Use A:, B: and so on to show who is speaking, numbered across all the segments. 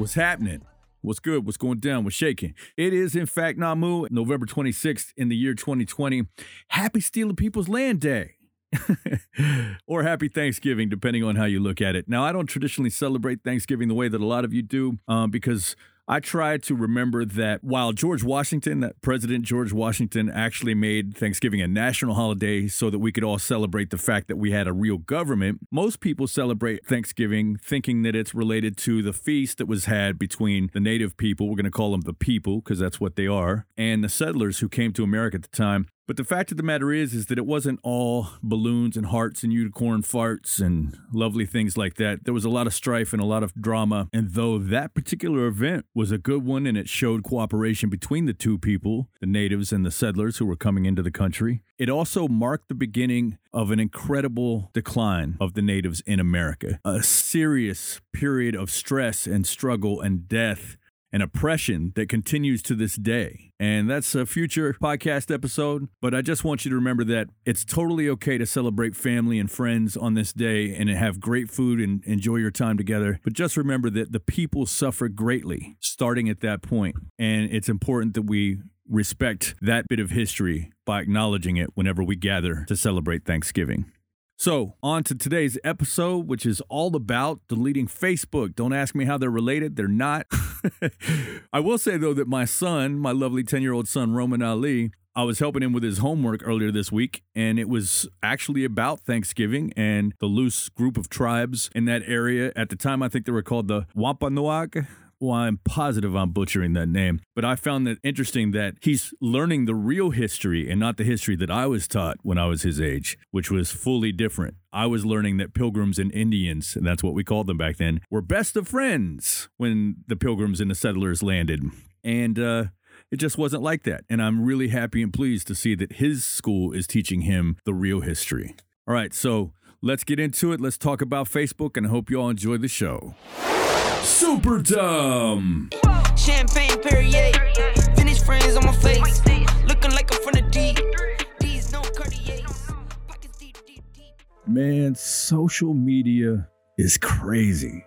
A: What's happening? What's good? What's going down? What's shaking? It is, in fact, Namu, November 26th in the year 2020. Happy Stealing People's Land Day. or happy Thanksgiving, depending on how you look at it. Now, I don't traditionally celebrate Thanksgiving the way that a lot of you do um, because I try to remember that while George Washington, that President George Washington, actually made Thanksgiving a national holiday so that we could all celebrate the fact that we had a real government, most people celebrate Thanksgiving thinking that it's related to the feast that was had between the native people, we're going to call them the people because that's what they are, and the settlers who came to America at the time. But the fact of the matter is, is that it wasn't all balloons and hearts and unicorn farts and lovely things like that. There was a lot of strife and a lot of drama. And though that particular event was a good one and it showed cooperation between the two people, the natives and the settlers who were coming into the country, it also marked the beginning of an incredible decline of the natives in America. A serious period of stress and struggle and death and oppression that continues to this day. And that's a future podcast episode. But I just want you to remember that it's totally okay to celebrate family and friends on this day and have great food and enjoy your time together. But just remember that the people suffered greatly starting at that. And it's important that we respect that bit of history by acknowledging it whenever we gather to celebrate Thanksgiving. So, on to today's episode, which is all about deleting Facebook. Don't ask me how they're related, they're not. I will say, though, that my son, my lovely 10 year old son, Roman Ali, I was helping him with his homework earlier this week, and it was actually about Thanksgiving and the loose group of tribes in that area. At the time, I think they were called the Wampanoag. Well, I'm positive I'm butchering that name, but I found that interesting that he's learning the real history and not the history that I was taught when I was his age, which was fully different. I was learning that pilgrims and Indians, and that's what we called them back then, were best of friends when the pilgrims and the settlers landed. And uh, it just wasn't like that. And I'm really happy and pleased to see that his school is teaching him the real history. All right, so let's get into it. Let's talk about Facebook, and I hope you all enjoy the show. Super Dumb.
B: Champagne Perrier, Vintage friends on my face, looking like I'm from the deep. These no Cartiers, pockets deep, deep, deep.
A: Man, social media is crazy.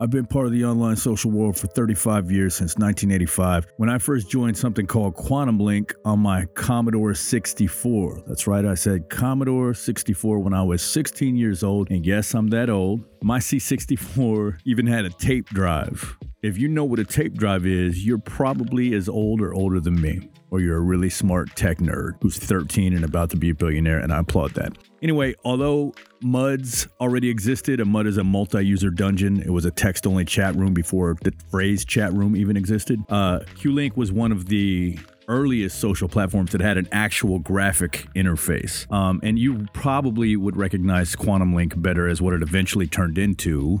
A: I've been part of the online social world for 35 years since 1985 when I first joined something called Quantum Link on my Commodore 64. That's right, I said Commodore 64 when I was 16 years old. And yes, I'm that old. My C64 even had a tape drive. If you know what a tape drive is, you're probably as old or older than me, or you're a really smart tech nerd who's 13 and about to be a billionaire, and I applaud that. Anyway, although MUDs already existed, a MUD is a multi user dungeon. It was a text only chat room before the phrase chat room even existed. Uh, QLink was one of the earliest social platforms that had an actual graphic interface. Um, and you probably would recognize Quantum Link better as what it eventually turned into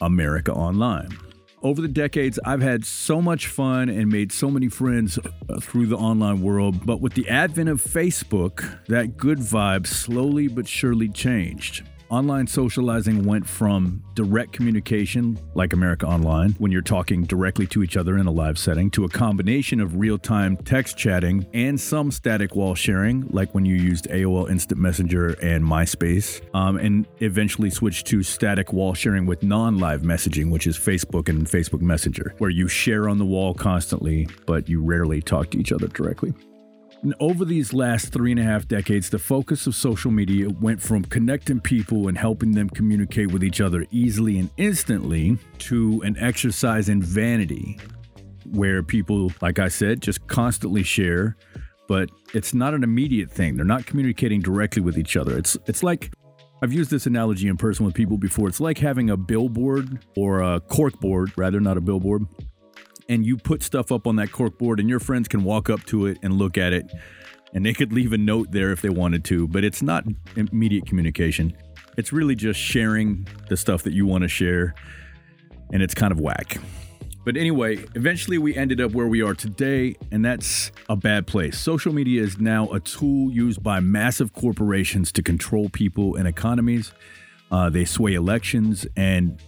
A: America Online. Over the decades, I've had so much fun and made so many friends uh, through the online world. But with the advent of Facebook, that good vibe slowly but surely changed. Online socializing went from direct communication, like America Online, when you're talking directly to each other in a live setting, to a combination of real time text chatting and some static wall sharing, like when you used AOL Instant Messenger and MySpace, um, and eventually switched to static wall sharing with non live messaging, which is Facebook and Facebook Messenger, where you share on the wall constantly, but you rarely talk to each other directly. And over these last three and a half decades, the focus of social media went from connecting people and helping them communicate with each other easily and instantly to an exercise in vanity, where people, like I said, just constantly share, but it's not an immediate thing. They're not communicating directly with each other. It's it's like I've used this analogy in person with people before. It's like having a billboard or a corkboard, rather not a billboard, and you put stuff up on that cork board and your friends can walk up to it and look at it. And they could leave a note there if they wanted to but it's not immediate communication. It's really just sharing the stuff that you want to share and it's kind of whack. But anyway eventually we ended up where we are today and that's a bad place. Social media is now a tool used by massive corporations to control people and economies. Uh, they sway elections and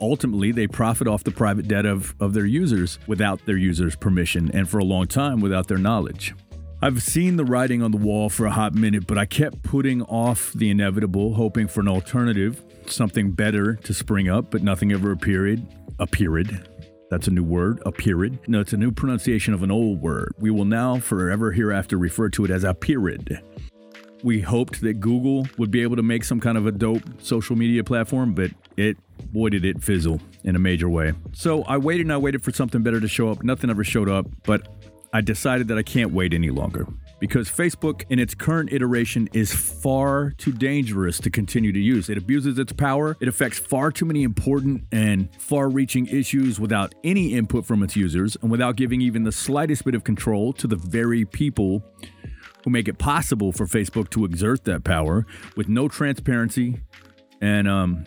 A: ultimately they profit off the private data of, of their users without their users' permission and for a long time without their knowledge. I've seen the writing on the wall for a hot minute, but I kept putting off the inevitable, hoping for an alternative, something better to spring up, but nothing ever appeared. a period. That's a new word, a period. No, it's a new pronunciation of an old word. We will now forever hereafter refer to it as a period. We hoped that Google would be able to make some kind of a dope social media platform, but it, boy, did it fizzle in a major way. So I waited and I waited for something better to show up. Nothing ever showed up, but I decided that I can't wait any longer because Facebook in its current iteration is far too dangerous to continue to use. It abuses its power, it affects far too many important and far reaching issues without any input from its users and without giving even the slightest bit of control to the very people who make it possible for Facebook to exert that power with no transparency and um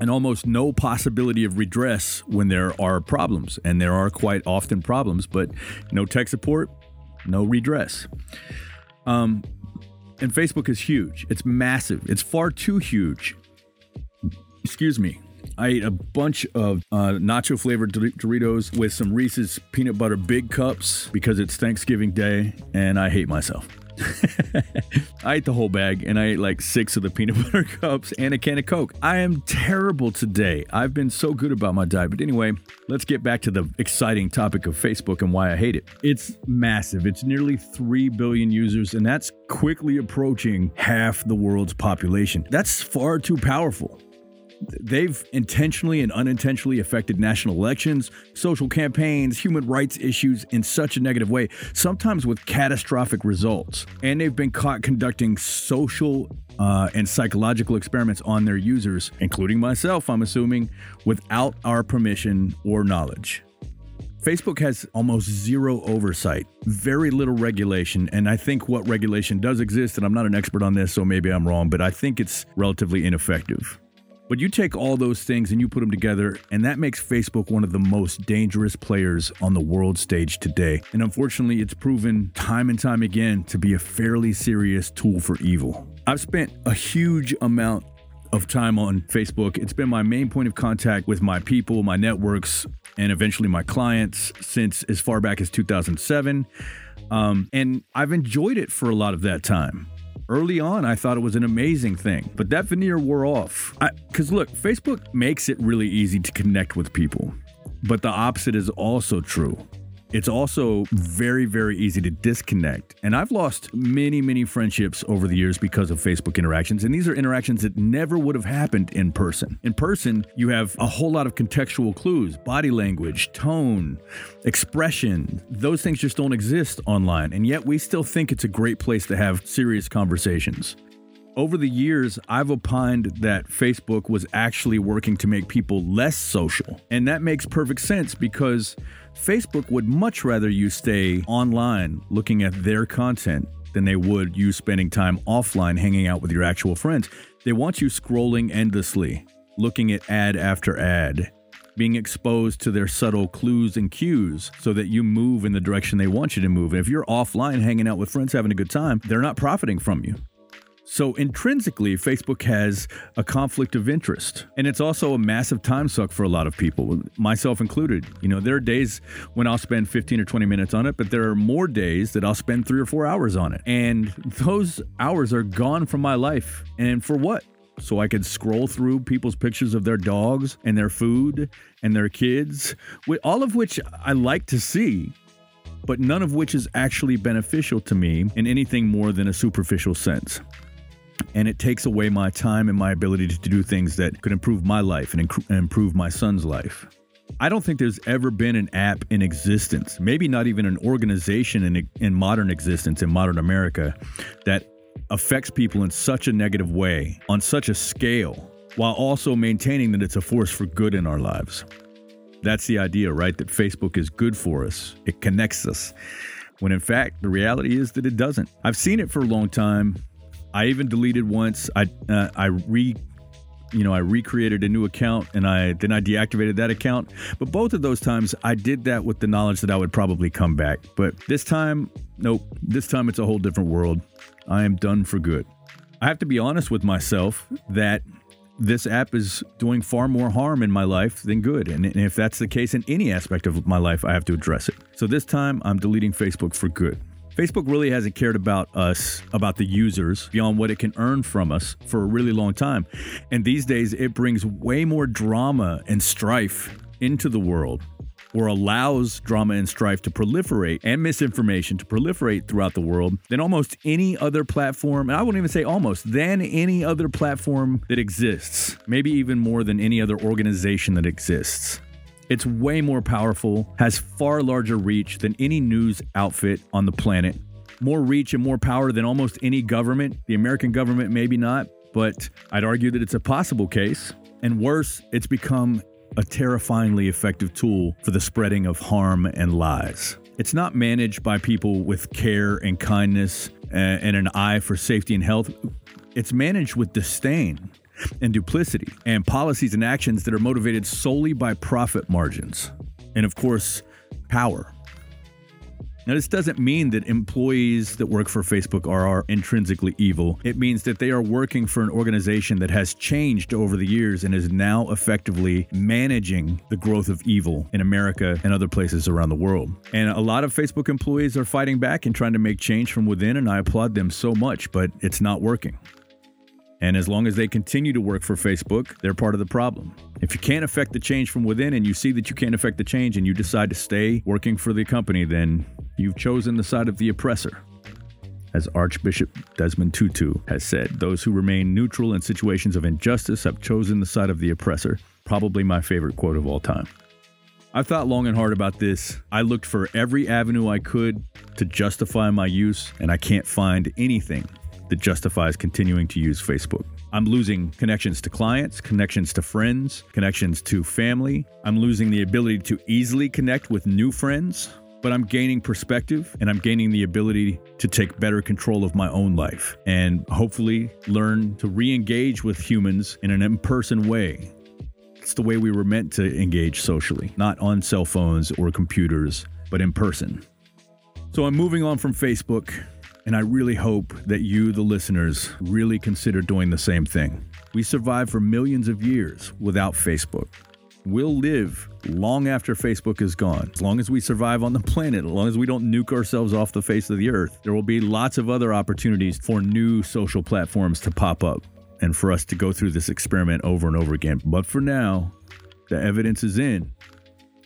A: and almost no possibility of redress when there are problems. And there are quite often problems but no tech support no redress. Um and Facebook is huge. It's massive. It's far too huge. Excuse me I ate a bunch of uh, nacho flavored Doritos with some Reese's peanut butter big cups because it's Thanksgiving Day and I hate myself. I ate the whole bag and I ate like six of the peanut butter cups and a can of Coke. I am terrible today. I've been so good about my diet. But anyway, let's get back to the exciting topic of Facebook and why I hate it. It's massive, it's nearly 3 billion users, and that's quickly approaching half the world's population. That's far too powerful. They've intentionally and unintentionally affected national elections, social campaigns, human rights issues in such a negative way, sometimes with catastrophic results. And they've been caught conducting social uh, and psychological experiments on their users, including myself, I'm assuming, without our permission or knowledge. Facebook has almost zero oversight, very little regulation. And I think what regulation does exist, and I'm not an expert on this, so maybe I'm wrong, but I think it's relatively ineffective. But you take all those things and you put them together, and that makes Facebook one of the most dangerous players on the world stage today. And unfortunately, it's proven time and time again to be a fairly serious tool for evil. I've spent a huge amount of time on Facebook. It's been my main point of contact with my people, my networks, and eventually my clients since as far back as 2007. Um, and I've enjoyed it for a lot of that time. Early on, I thought it was an amazing thing, but that veneer wore off. Because look, Facebook makes it really easy to connect with people, but the opposite is also true. It's also very, very easy to disconnect. And I've lost many, many friendships over the years because of Facebook interactions. And these are interactions that never would have happened in person. In person, you have a whole lot of contextual clues, body language, tone, expression. Those things just don't exist online. And yet we still think it's a great place to have serious conversations. Over the years, I've opined that Facebook was actually working to make people less social. And that makes perfect sense because Facebook would much rather you stay online looking at their content than they would you spending time offline hanging out with your actual friends. They want you scrolling endlessly, looking at ad after ad, being exposed to their subtle clues and cues so that you move in the direction they want you to move. And if you're offline hanging out with friends having a good time, they're not profiting from you. So intrinsically, Facebook has a conflict of interest. And it's also a massive time suck for a lot of people, myself included. You know, there are days when I'll spend 15 or 20 minutes on it, but there are more days that I'll spend three or four hours on it. And those hours are gone from my life. And for what? so I could scroll through people's pictures of their dogs and their food and their kids, all of which I like to see, but none of which is actually beneficial to me in anything more than a superficial sense and it takes away my time and my ability to do things that could improve my life and, improve my son's life. I don't think there's ever been an app in existence, maybe not even an organization in, in modern existence in modern America, that affects people in such a negative way, on such a scale, while also maintaining that it's a force for good in our lives. That's the idea, right? That Facebook is good for us, it connects us. When in fact, the reality is that it doesn't. I've seen it for a long time I even deleted once. I uh, I re you know, I recreated a new account and I then I deactivated that account. But both of those times I did that with the knowledge that I would probably come back. But this time, nope. This time it's a whole different world. I am done for good. I have to be honest with myself that this app is doing far more harm in my life than good. And if that's the case in any aspect of my life, I have to address it. So this time I'm deleting Facebook for good. Facebook really hasn't cared about us, about the users, beyond what it can earn from us for a really long time. And these days, it brings way more drama and strife into the world or allows drama and strife to proliferate and misinformation to proliferate throughout the world than almost any other platform, and I wouldn't even say almost, than any other platform that exists, maybe even more than any other organization that exists. It's way more powerful, has far larger reach than any news outfit on the planet, more reach and more power than almost any government. The American government, maybe not, but I'd argue that it's a possible case. And worse, it's become a terrifyingly effective tool for the spreading of harm and lies. It's not managed by people with care and kindness and an eye for safety and health. It's managed with disdain and duplicity and policies and actions that are motivated solely by profit margins. And of course, power. Now, this doesn't mean that employees that work for Facebook are, are, intrinsically evil. It means that they are working for an organization that has changed over the years and is now effectively managing the growth of evil in America and other places around the world. And a lot of Facebook employees are fighting back and trying to make change from within, and I applaud them so much, but it's not working. And as long as they continue to work for Facebook, they're part of the problem. If you can't affect the change from within and you see that you can't affect the change and you decide to stay working for the company, then you've chosen the side of the oppressor. As Archbishop Desmond Tutu has said, those who remain neutral in situations of injustice have chosen the side of the oppressor. Probably my favorite quote of all time. I've thought long and hard about this. I looked for every avenue I could to justify my use, and I can't find anything that justifies continuing to use Facebook. I'm losing connections to clients, connections to friends, connections to family. I'm losing the ability to easily connect with new friends, but I'm gaining perspective and I'm gaining the ability to take better control of my own life and hopefully learn to re engage with humans in an in person way. It's the way we were meant to engage socially, not on cell phones or computers, but in person. So I'm moving on from Facebook and I really hope that you, the listeners, really consider doing the same thing. We survived for millions of years without Facebook. We'll live long after Facebook is gone. As long as we survive on the planet, as long as we don't nuke ourselves off the face of the earth, there will be lots of other opportunities for new social platforms to pop up and for us to go through this experiment over and over again. But for now, the evidence is in,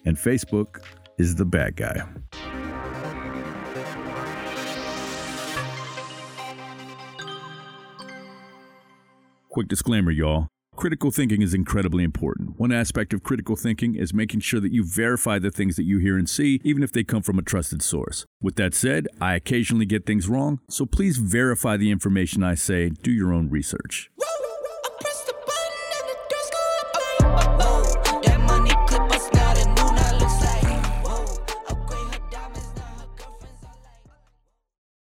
A: and Facebook is the bad guy. Quick disclaimer, y'all. Critical thinking is incredibly important. One aspect of critical thinking is making sure that you verify the things that you hear and see, even if they come from a trusted source. With that said, I occasionally get things wrong, so please verify the information I say, do your own research.